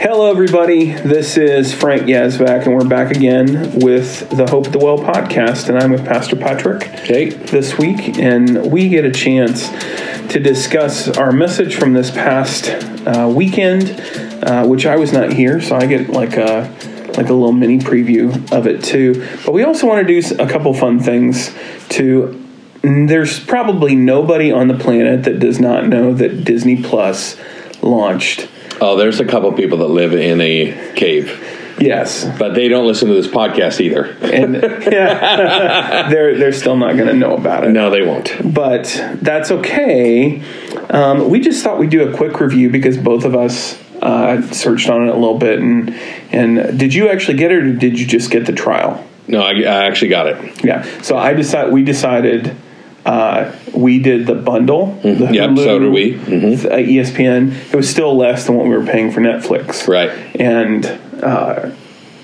Hello, everybody. This is Frank Yazvac, and we're back again with the Hope at the Well podcast. And I'm with Pastor Patrick Okay. this week, and we get a chance to discuss our message from this past uh, weekend, uh, which I was not here, so I get like a like a little mini preview of it too. But we also want to do a couple fun things to. There's probably nobody on the planet that does not know that Disney Plus launched. Oh, there's a couple people that live in a cave, Yes, but they don't listen to this podcast either. and yeah, they're they're still not going to know about it. No, they won't. but that's okay. Um, we just thought we'd do a quick review because both of us uh, searched on it a little bit. And and did you actually get it, or did you just get the trial? No, I, I actually got it. Yeah. So I decided we decided. Uh, we did the bundle. The Mm-hmm. Yep, so did we. Mhm. uh, ESPN. It was still less than what we were paying for Netflix. Right. And uh,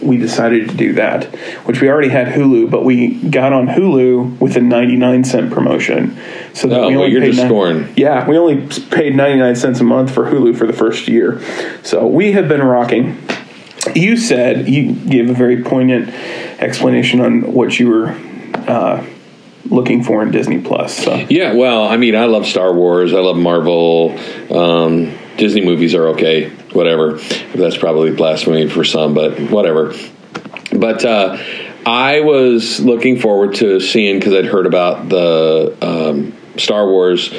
we decided to do that, which we already had Hulu, but we got on Hulu with a 99 cent promotion. So that Oh, we well, you're paid just scoring. Yeah, we only paid 99 cents a month for Hulu for the first year. So we have been rocking. You said you gave a very poignant explanation on what you were uh, looking for in Disney Plus. So Yeah, well, I mean, I love Star Wars. I love Marvel. Um, Disney movies are okay, whatever. That's probably blasphemy for some, but whatever. But uh, I was looking forward to seeing because I'd heard about the um, Star Wars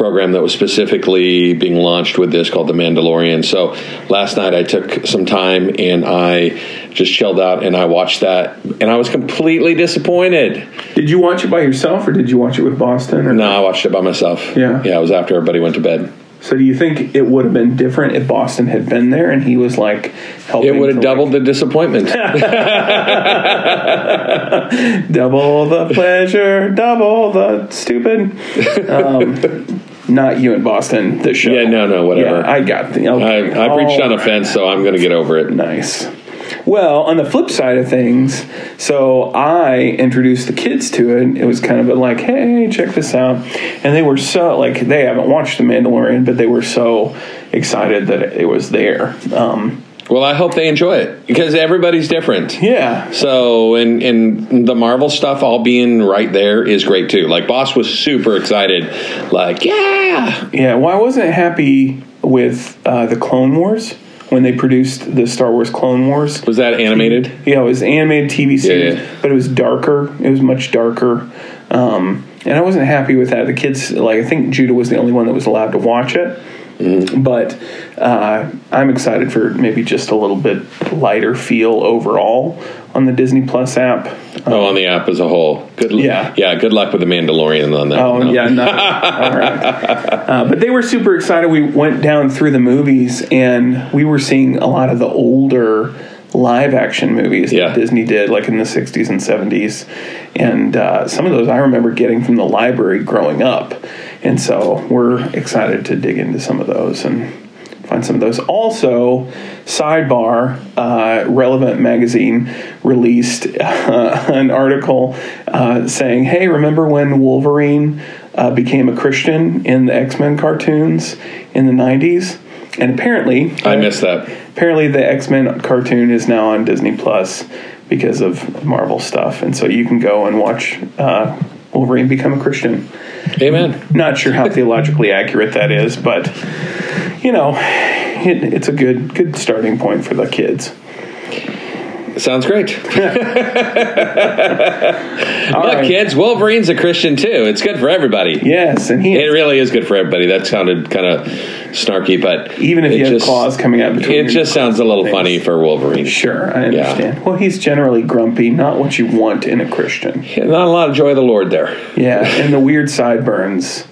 program that was specifically being launched with this called The Mandalorian. So last night I took some time and I just chilled out and I watched that and I was completely disappointed. did you watch it by yourself or did you watch it with Boston? Or No, I watched it by myself. Yeah. Yeah, it was after everybody went to bed. So do you think it would have been different if Boston had been there and he was like helping? It would have doubled the disappointment. double the pleasure, double the stupid. Um, not you in Boston. The show. Yeah, no, no, whatever. Yeah, I got the. Okay. I preached on a fence, so I'm going to get over it. Nice. Well, on the flip side of things, so I introduced the kids to it. It was kind of a like, hey, check this out. And they were so, like, they haven't watched The Mandalorian, but they were so excited that it was there. Um, Well, I hope they enjoy it because everybody's different. yeah. So, and and the Marvel stuff all being right there is great too. Like Boss was super excited, like yeah, Yeah. Well, I wasn't happy with uh, the Clone Wars when they produced the Star Wars Clone Wars. was that animated? Yeah, it was animated TV series, yeah. but it was darker. It was much darker, um, and I wasn't happy with that. The kids, like I think Judah was the only one that was allowed to watch it. Mm-hmm. But uh, I'm excited for maybe just a little bit lighter feel overall on the Disney Plus app. Oh, on the app as a whole. Good. Yeah. yeah. Good luck with the Mandalorian on that. Oh No. yeah, no. all right. Uh, but they were super excited. We went down through the movies, and we were seeing a lot of the older live action movies Yeah. that Disney did, like in the '60s and '70s. And uh, some of those I remember getting from the library growing up, and so we're excited to dig into some of those and find some of those. Also, sidebar, uh, Relevant Magazine released uh, an article uh, saying, "Hey, remember when Wolverine uh, became a Christian in the X Men cartoons in the '90s?" And apparently, I missed that. apparently the X Men cartoon is now on Disney Plus because of Marvel stuff, and so you can go and watch uh, Wolverine become a Christian. Amen. Not sure how theologically accurate that is, but you know, it, it's a good good starting point for the kids. Sounds great. Look, right. kids, Wolverine's a Christian too. It's good for everybody. Yes, and he It really is good for everybody. That sounded kind of snarky, but even if you have just, claws coming out between, it just sounds a little things. funny for Wolverine. Sure, I Yeah. understand. Well, he's generally grumpy, not what you want in a Christian. Not a lot of joy of the Lord there. Yeah, and the weird sideburns,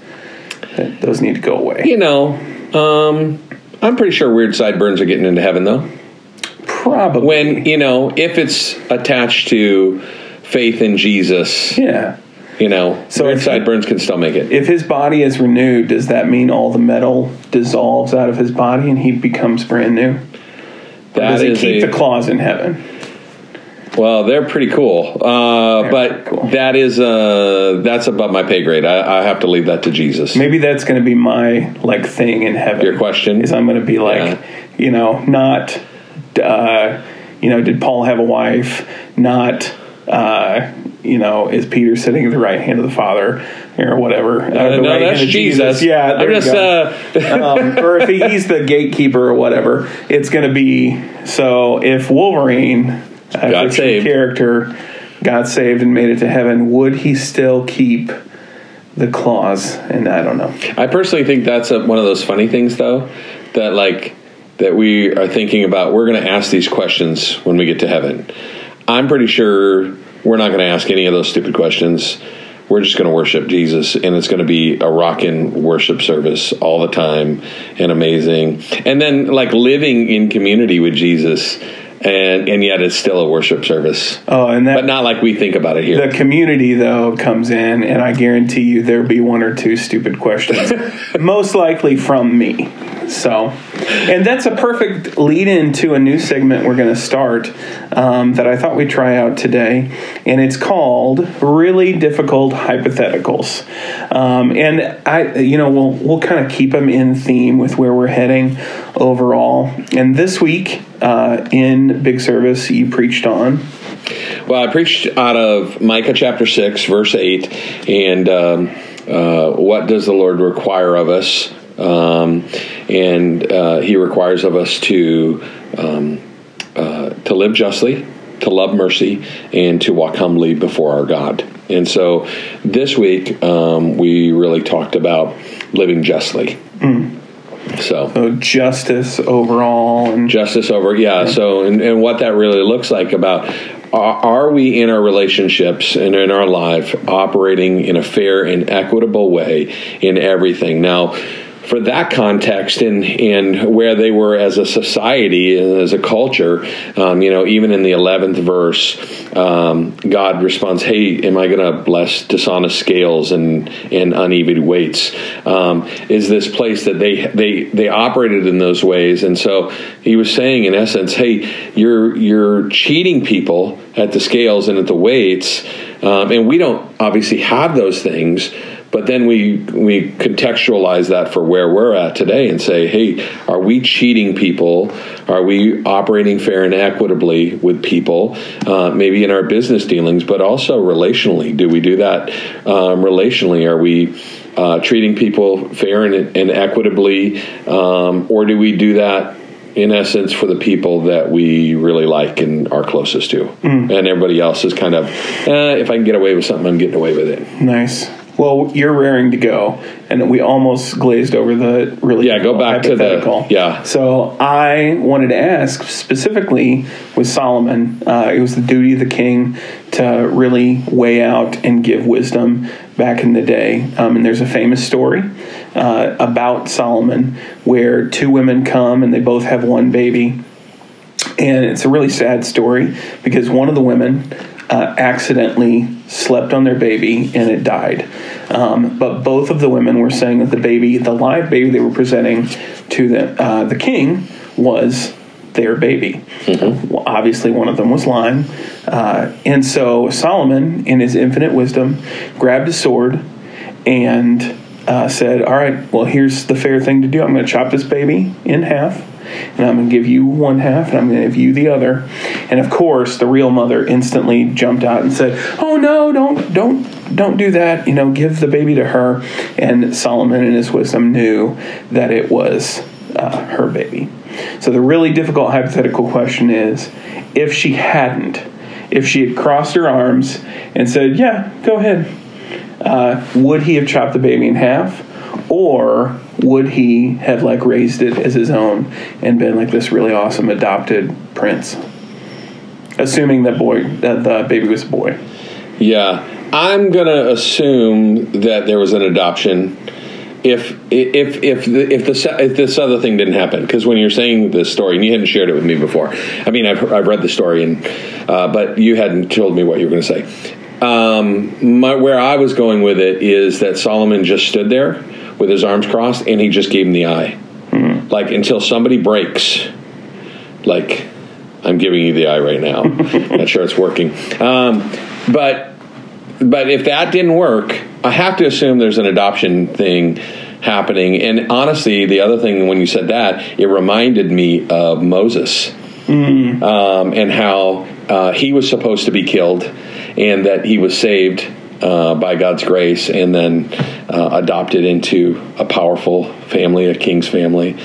that, those need to go away. You know, um, I'm pretty sure weird sideburns are getting into heaven though. Probably. When you know, if it's attached to faith in Jesus, yeah. you know, So if he- sideburns can still make it. If his body is renewed, does that mean all the metal dissolves out of his body and he becomes brand new? That does he is keep a- the claws in heaven? Well, they're pretty cool, uh, They're but pretty cool. that is uh, that's above my pay grade. I, I have to leave that to Jesus. Maybe that's going to be my like thing in heaven. Your question? is I'm going to be like, Yeah. you know, not uh, you know, did Paul have a wife? Not, uh, you know, is Peter sitting at the right hand of the Father or whatever? Uh, the no, right that's of Jesus. Yeah, there you just, go. uh, um, or if he's the gatekeeper or whatever, it's going to be so. If Wolverine, a Got saved. character, got saved and made it to heaven, would he still keep the claws? And I don't know. I personally think that's a, one of those funny things, though, that like that we are thinking about. We're going to ask these questions when we get to heaven. I'm pretty sure we're not going to ask any of those stupid questions. We're just going to worship Jesus, and it's going to be a rocking worship service all the time and amazing. And then like living in community with Jesus, and and yet it's still a worship service, Oh, and that but not like we think about it here. The community, though, comes in, and I guarantee you there'll be one or two stupid questions, most likely from me. So, and that's a perfect lead in to a new segment we're going to start um, that I thought we'd try out today, and it's called "Really Difficult Hypotheticals." Um, and I, you know, we'll we'll kind of keep them in theme with where we're heading overall. And this week uh, in Big Service, you preached on. Well, I preached out of Micah chapter 6, verse 8, and um, uh, what does the Lord require of us? Um, and uh, He requires of us to um, uh, to live justly, to love mercy, and to walk humbly before our God. And so this week um, we really talked about living justly. So So justice overall, and justice over yeah so and, and what that really looks like about are, are we in our relationships and in our life operating in a fair and equitable way in everything now for that context and and where they were as a society and as a culture um, you know even in the 11th verse um, god responds hey am i going to bless dishonest scales and and uneven weights? Um, is this place that they they they operated in those ways. And so he was saying in essence hey you're you're cheating people at the scales and at the weights um, and we don't obviously have those things but then we we contextualize that for where we're at today and say, hey, are we cheating people? Are we operating fair and equitably with people? Uh, maybe in our business dealings, but also relationally. Do we do that um, relationally? Are we uh, treating people fair and, and equitably, um, or do we do that? In essence, for the people that we really like and are closest to, and everybody else is kind of, eh, if I can get away with something, I'm getting away with it. nice. Well, you're raring to go, and we almost glazed over the really Yeah, go back to the- yeah. So I wanted to ask specifically with Solomon. Uh, it was the duty of the king to really weigh out and give wisdom back in the day. Um, and there's a famous story uh, about Solomon where two women come and they both have one baby. And it's a really sad story because one of the women uh, accidentally slept on their baby and it died. Um, but both of the women were saying that the baby, the live baby they were presenting to the, uh, the king, was their baby. Well, obviously, one of them was lying. Uh, and so Solomon, in his infinite wisdom, grabbed a sword and uh, said, All right, well, here's the fair thing to do. I'm going to chop this baby in half, and I'm going to give you one half, and I'm going to give you the other. And of course, the real mother instantly jumped out and said, "Oh no, don't, don't, don't do that. You know, give the baby to her." And Solomon, in his wisdom, knew that it was uh, her baby. So the really difficult hypothetical question is, if she hadn't, if she had crossed her arms and said, "Yeah, go ahead," uh, would he have chopped the baby in half or would he have like raised it as his own and been like this really awesome adopted prince assuming that boy that the baby was a boy Yeah, I'm gonna assume that there was an adoption. If if if the, if the if this other thing didn't happen, because when you're saying this story, and you hadn't shared it with me before, I mean, I've I've read the story, and uh, but you hadn't told me what you were going to say. Um, my, where I was going with it is that Solomon just stood there with his arms crossed, and he just gave him the eye, like until somebody breaks, like I'm giving you the eye right now. Not sure it's working. Um, but but if that didn't work, I have to assume there's an adoption thing happening. And honestly, the other thing when you said that, it reminded me of Moses um, and how uh, he was supposed to be killed, and that he was saved uh, by God's grace, and then uh, adopted into a powerful family, a king's family.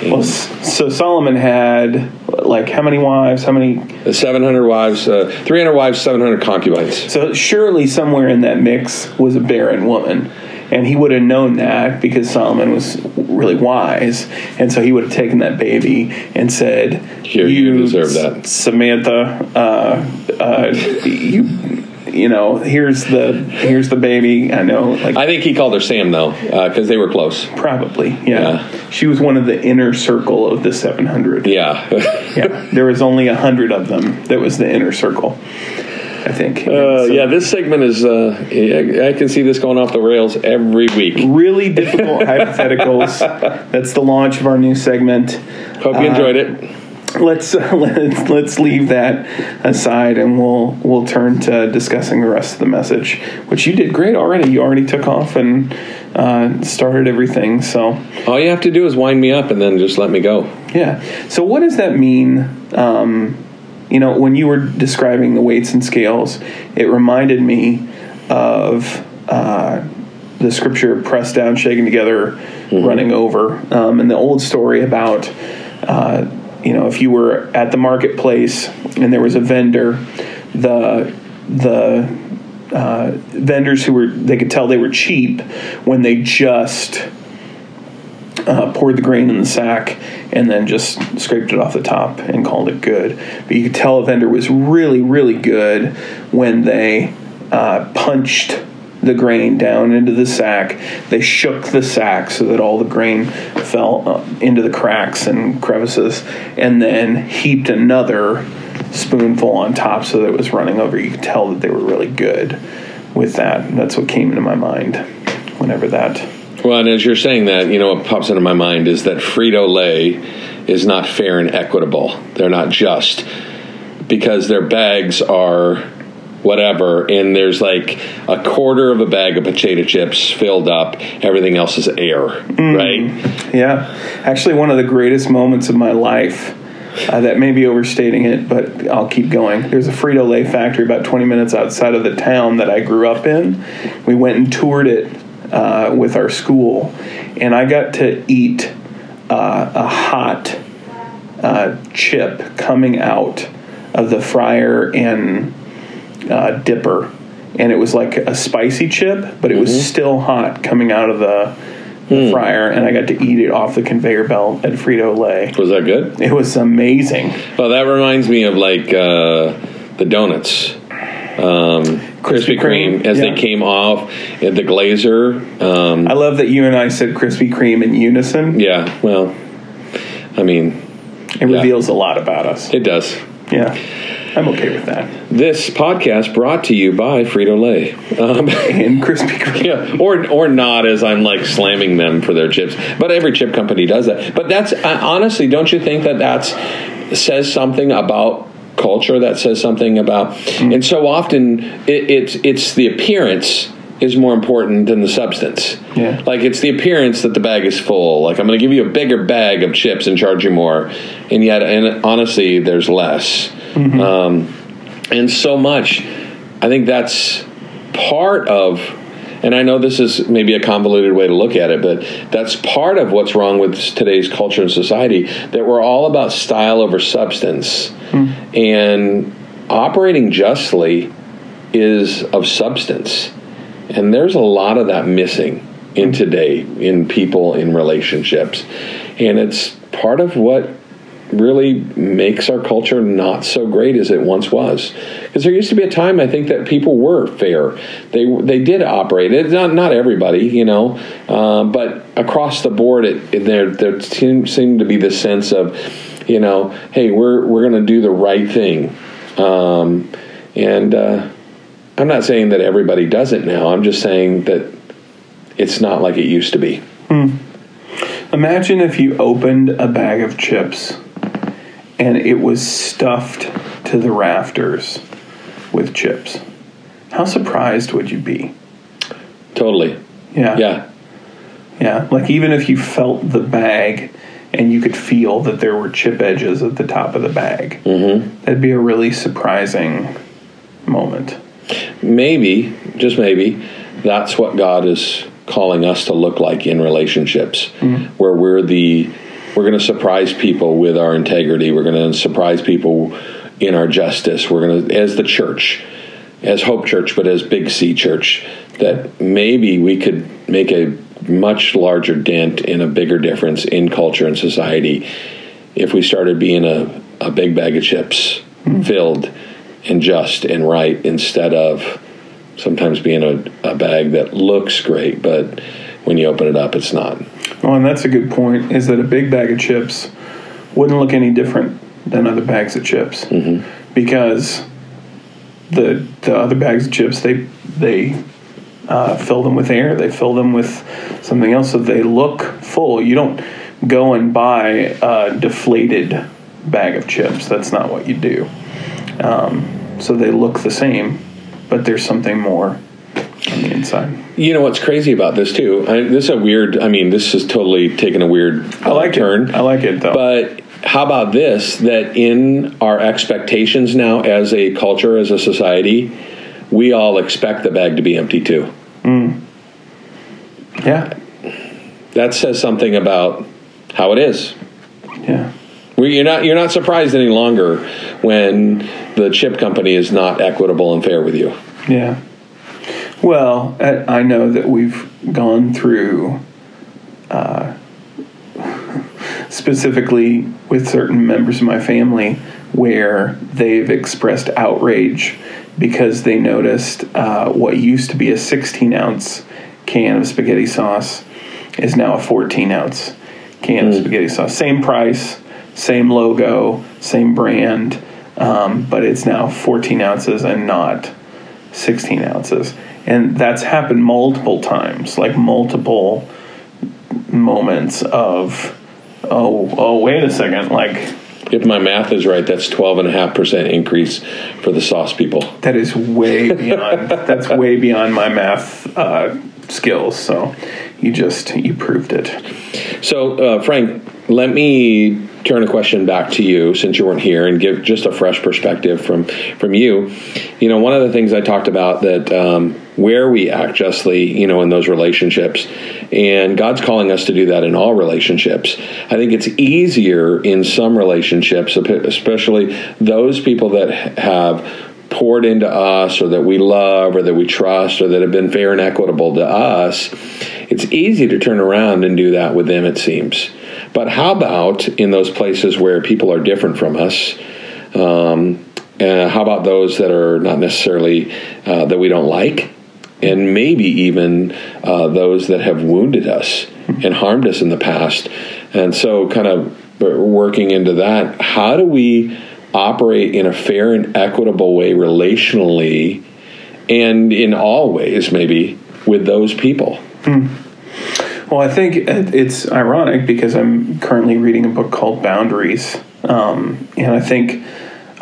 And Well, so Solomon had like how many wives? How many? 700 wives, uh, 300 wives, 700 concubines. So surely somewhere in that mix was a barren woman. And he would have known that because Solomon was really wise. And so he would have taken that baby and said, Here, you deserve that." Samantha, uh, uh, you, you know, here's the here's the baby. I know, like I think he called her Sam though, because they were close. probably, yeah. Yeah. She was one of the inner circle of the 700. Yeah. Yeah, there was only a hundred of them. That was the inner circle, I think. Uh, so yeah, this segment is. Uh, I can see this going off the rails every week. Really difficult hypotheticals. That's the launch of our new segment. Hope you enjoyed it. Let's uh, let's let's leave that aside, and we'll we'll turn to discussing the rest of the message, which you did great already. You already took off and uh, started everything. So All you have to do is wind me up and then just let me go. Yeah. So what does that mean? Um, you know, when you were describing the weights and scales, it reminded me of uh, the scripture pressed down, shaken together, running over, um, and the old story about. Uh, you know, if you were at the marketplace and there was a vendor, the the uh, vendors who were they could tell they were cheap when they just uh, poured the grain in the sack and then just scraped it off the top and called it good. But you could tell a vendor was really, really good when they uh, punched the grain down into the sack. They shook the sack so that all the grain fell uh, into the cracks and crevices, and then heaped another spoonful on top so that it was running over. You could tell that they were really good with that. That's what came into my mind whenever that. Well, and as you're saying that, you know what pops into my mind is that Frito Lay is not fair and equitable. They're not just because their bags are whatever, and there's like a quarter of a bag of potato chips filled up. Everything else is air, right? Yeah, actually, one of the greatest moments of my life. Uh, that may be overstating it, but I'll keep going. There's a Frito Lay factory about 20 minutes outside of the town that I grew up in. We went and toured it uh, with our school, and I got to eat uh, a hot uh, chip coming out of the fryer and uh, dipper, and it was like a spicy chip, but it was still hot coming out of the, the fryer, and I got to eat it off the conveyor belt at Frito Lay. Was that good? It was amazing. Well, that reminds me of like uh, the donuts. Um, Krispy Kreme, as yeah. they came off, and the glazer. Um, I love that you and I said Krispy Kreme in unison. yeah, well, I mean, It reveals a lot about us. it does. Yeah, I'm okay with that. This podcast brought to you by Frito Lay. Um, And Krispy Kreme. yeah, or or not, as I'm like slamming them for their chips. But every chip company does that. But that's uh, honestly, don't you think that that's says something about culture? That says something about, and so often it, it's it's the appearance is more important than the substance. Yeah. Like it's the appearance that the bag is full. Like I'm going to give you a bigger bag of chips and charge you more, and yet, and honestly, there's less. Um, and so much. I think that's part of, and I know this is maybe a convoluted way to look at it, but that's part of what's wrong with today's culture and society that we're all about style over substance, and operating justly is of substance. And there's a lot of that missing in today in people in relationships. And it's part of what really makes our culture not so great as it once was. Because there used to be a time I think that people were fair. They they did operate. It's not not everybody, you know, uh, but across the board, it, it there there seemed, to be this sense of, you know, hey, we're we're going to do the right thing, um, and uh, I'm not saying that everybody does it now. I'm just saying that it's not like it used to be. Imagine if you opened a bag of chips and it was stuffed to the rafters with chips. How surprised would you be? Totally. Yeah. Yeah. Yeah. Like even if you felt the bag and you could feel that there were chip edges at the top of the bag. Mm-hmm. That'd be a really surprising moment. Maybe, just maybe, that's what God is calling us to look like in relationships, where we're the we're going to surprise people with our integrity. We're going to surprise people in our justice. We're going to, as the church, as Hope Church, but as Big C Church, that maybe we could make a much larger dent in a bigger difference in culture and society if we started being a, a big bag of chips mm-hmm. filled and just and right instead of sometimes being a, a bag that looks great, but when you open it up, it's not. Well, and that's a good point. Is that a big bag of chips wouldn't look any different than other bags of chips because the the other bags of chips they they uh, fill them with air, they fill them with something else, so they look full. You don't go and buy a deflated bag of chips. That's not what you do. Um, so they look the same, but there's something more on the inside. You know what's crazy about this too? I, this is a weird. I mean, this is totally taking a weird I like turn. it. I like it though. But how about this? That in our expectations now, as a culture, as a society, we all expect the bag to be empty too. Mm. yeah, That says something about how it is. yeah. You're not you're not surprised any longer when the chip company is not equitable and fair with you. Yeah. Well, I I know that we've gone through, uh, specifically with certain members of my family, where they've expressed outrage because they noticed uh, what used to be a 16 ounce can of spaghetti sauce is now a 14 ounce can of spaghetti sauce. Same price, same logo, same brand, um, but it's now 14 ounces and not 16 ounces. And that's happened multiple times, like multiple moments of, oh, oh, wait a second, like If my math is right, that's twelve and a half percent increase for the sauce people. that is way beyond, that's way beyond my math uh, skills. So you just, you proved it. So, uh, Frank, let me turn a question back to you since you weren't here and give just a fresh perspective from from you. You know, one of the things I talked about that um, where we act justly, you know, in those relationships, and God's calling us to do that in all relationships. I think it's easier in some relationships, especially those people that have poured into us or that we love or that we trust or that have been fair and equitable to us, it's easy to turn around and do that with them, it seems. But how about in those places where people are different from us? Um, uh, how about those that are not necessarily uh, that we don't like? And maybe even uh, those that have wounded us and harmed us in the past. And so, kind of working into that, how do we operate in a fair and equitable way relationally and in all ways, maybe, with those people? Well, I think it's ironic because I'm currently reading a book called Boundaries. Um, and I think,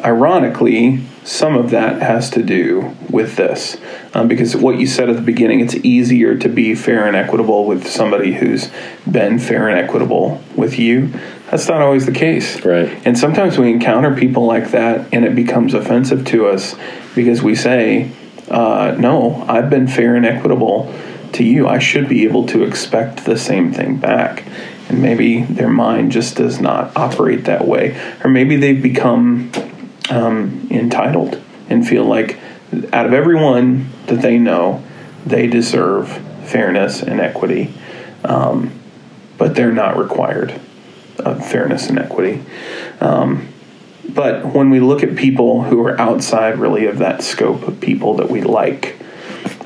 ironically, some of that has to do with this. Um, because what you said at the beginning, it's easier to be fair and equitable with somebody who's been fair and equitable with you. That's not always the case. Right. And sometimes we encounter people like that and it becomes offensive to us because we say, uh, no, I've been fair and equitable to you. I should be able to expect the same thing back. And maybe their mind just does not operate that way. Or maybe they've become um, entitled and feel like out of everyone that they know, they deserve fairness and equity. Um, but they're not required of fairness and equity. Um, but when we look at people who are outside really of that scope of people that we like,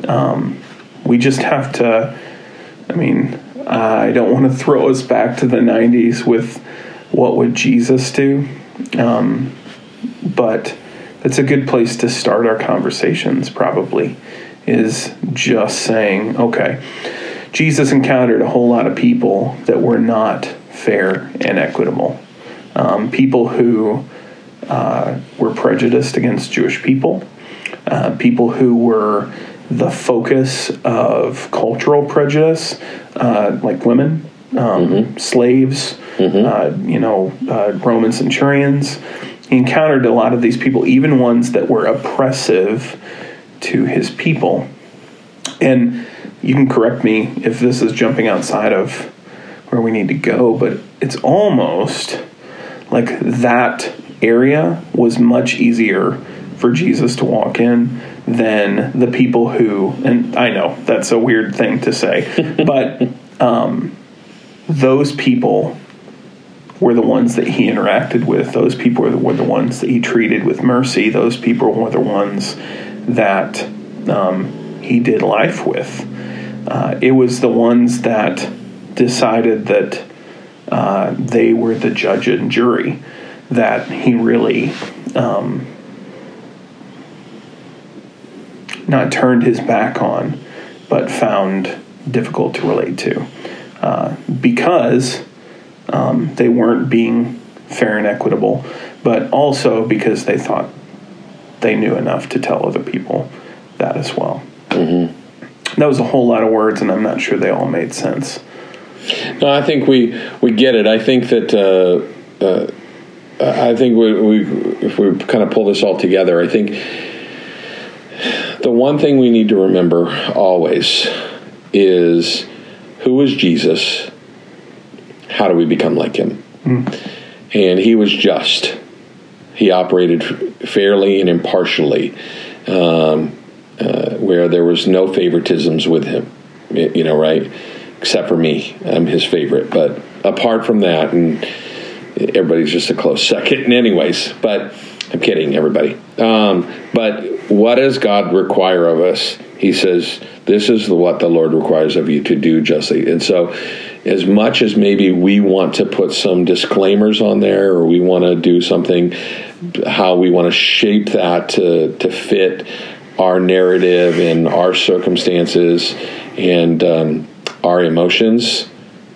um, we just have to. I mean, I don't want to throw us back to the 90s with what would Jesus do, um, but that's a good place to start our conversations, probably, is just saying, okay, Jesus encountered a whole lot of people that were not fair and equitable. Um, people who uh, were prejudiced against Jewish people, uh, people who were the focus of cultural prejudice, uh, like women, um, slaves, uh, you know, uh, Roman centurions. He encountered a lot of these people, even ones that were oppressive to his people. And you can correct me if this is jumping outside of where we need to go, but it's almost like that area was much easier for Jesus to walk in than the people who, and I know that's a weird thing to say, but um, those people were the ones that he interacted with. Those people were the, were the ones that he treated with mercy. Those people were the ones that um, he did life with. Uh, it was the ones that decided that uh, they were the judge and jury that he really um, not turned his back on, but found difficult to relate to uh, because um, they weren't being fair and equitable, but also because they thought they knew enough to tell other people that as well. Mm-hmm. That was a whole lot of words, and I'm not sure they all made sense. No, I think we we get it. I think that uh, uh, I think we, we if we kind of pull this all together, I think the one thing we need to remember always is who is Jesus? How do we become like him? Mm. And he was just. He operated fairly and impartially, um, uh, where there was no favoritisms with him. You know, right? Except for me, I'm his favorite. But apart from that, and everybody's just a close second. And anyways, but I'm kidding, everybody. Um, but what does God require of us? He says, This is what the Lord requires of you to do justly. And so, as much as maybe we want to put some disclaimers on there or we want to do something, how we want to shape that to, to fit our narrative and our circumstances and um, our emotions,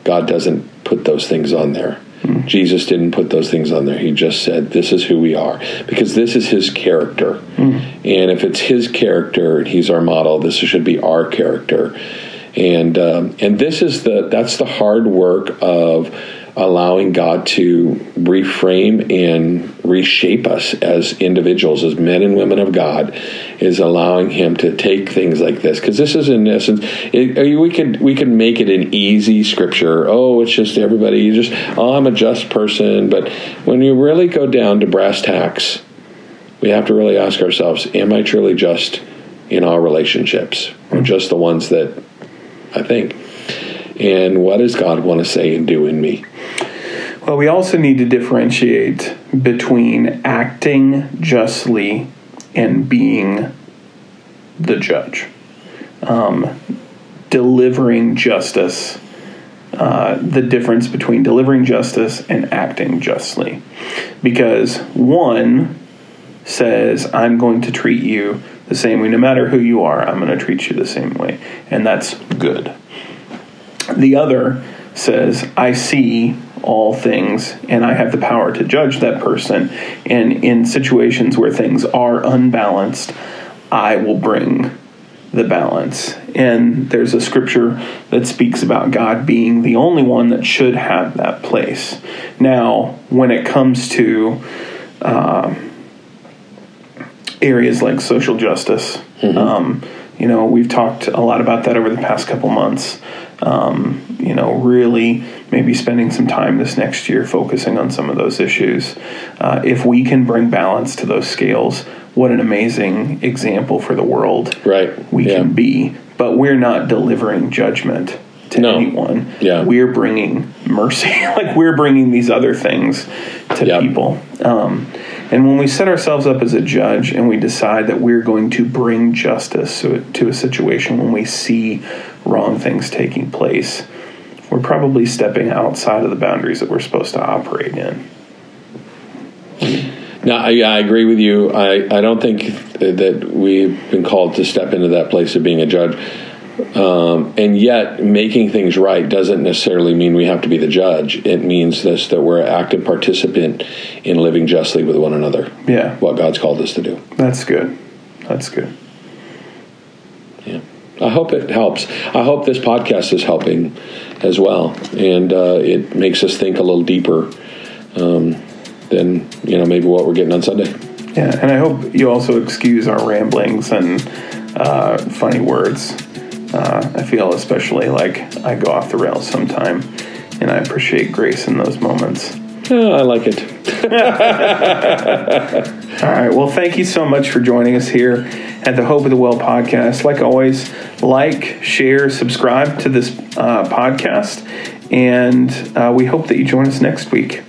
God doesn't put those things on there. Jesus didn't put those things on there. He just said, This is who we are. Because this is his character. Mm. And if it's his character, he's our model, this should be our character. And um, and this is the that's the hard work of allowing God to reframe and reshape us as individuals, as men and women of God, is allowing Him to take things like this. Because this is, in essence, it, we could we could make it an easy scripture. Oh, it's just everybody. You just oh, I'm a just person. But when you really go down to brass tacks, we have to really ask ourselves: Am I truly just in all relationships, or mm-hmm. just the ones that I think? And what does God want to say and do in me? Well, we also need to differentiate between acting justly and being the judge. Um, delivering justice, uh, the difference between delivering justice and acting justly. Because one says, I'm going to treat you the same way, no matter who you are, I'm going to treat you the same way. And that's good. The other says, I see all things and I have the power to judge that person. And in situations where things are unbalanced, I will bring the balance. And there's a scripture that speaks about God being the only one that should have that place. Now, when it comes to uh, areas like social justice, mm-hmm. um, you know, we've talked a lot about that over the past couple months. Um, you know, really maybe spending some time this next year focusing on some of those issues. Uh, if we can bring balance to those scales, what an amazing example for the world right. we yeah. can be. But we're not delivering judgment to no. anyone. Yeah. We're bringing mercy. like we're bringing these other things to yep. people. Um, and when we set ourselves up as a judge and we decide that we're going to bring justice to, to a situation when we see wrong things taking place, we're probably stepping outside of the boundaries that we're supposed to operate in. No, I, I agree with you. I, I don't think that we've been called to step into that place of being a judge. Um, and yet, making things right doesn't necessarily mean we have to be the judge. It means this that we're an active participant in living justly with one another. Yeah. What God's called us to do. That's good. That's good. I hope it helps. I hope this podcast is helping as well, and uh, it makes us think a little deeper um, than you know maybe what we're getting on Sunday. Yeah, and I hope you also excuse our ramblings and uh, funny words. Uh, I feel especially like I go off the rails sometime, and I appreciate grace in those moments. Uh, I like it. All right. Well, thank you so much for joining us here at the Hope of the Well podcast. Like always, like, share, subscribe to this uh, podcast, and uh, we hope that you join us next week.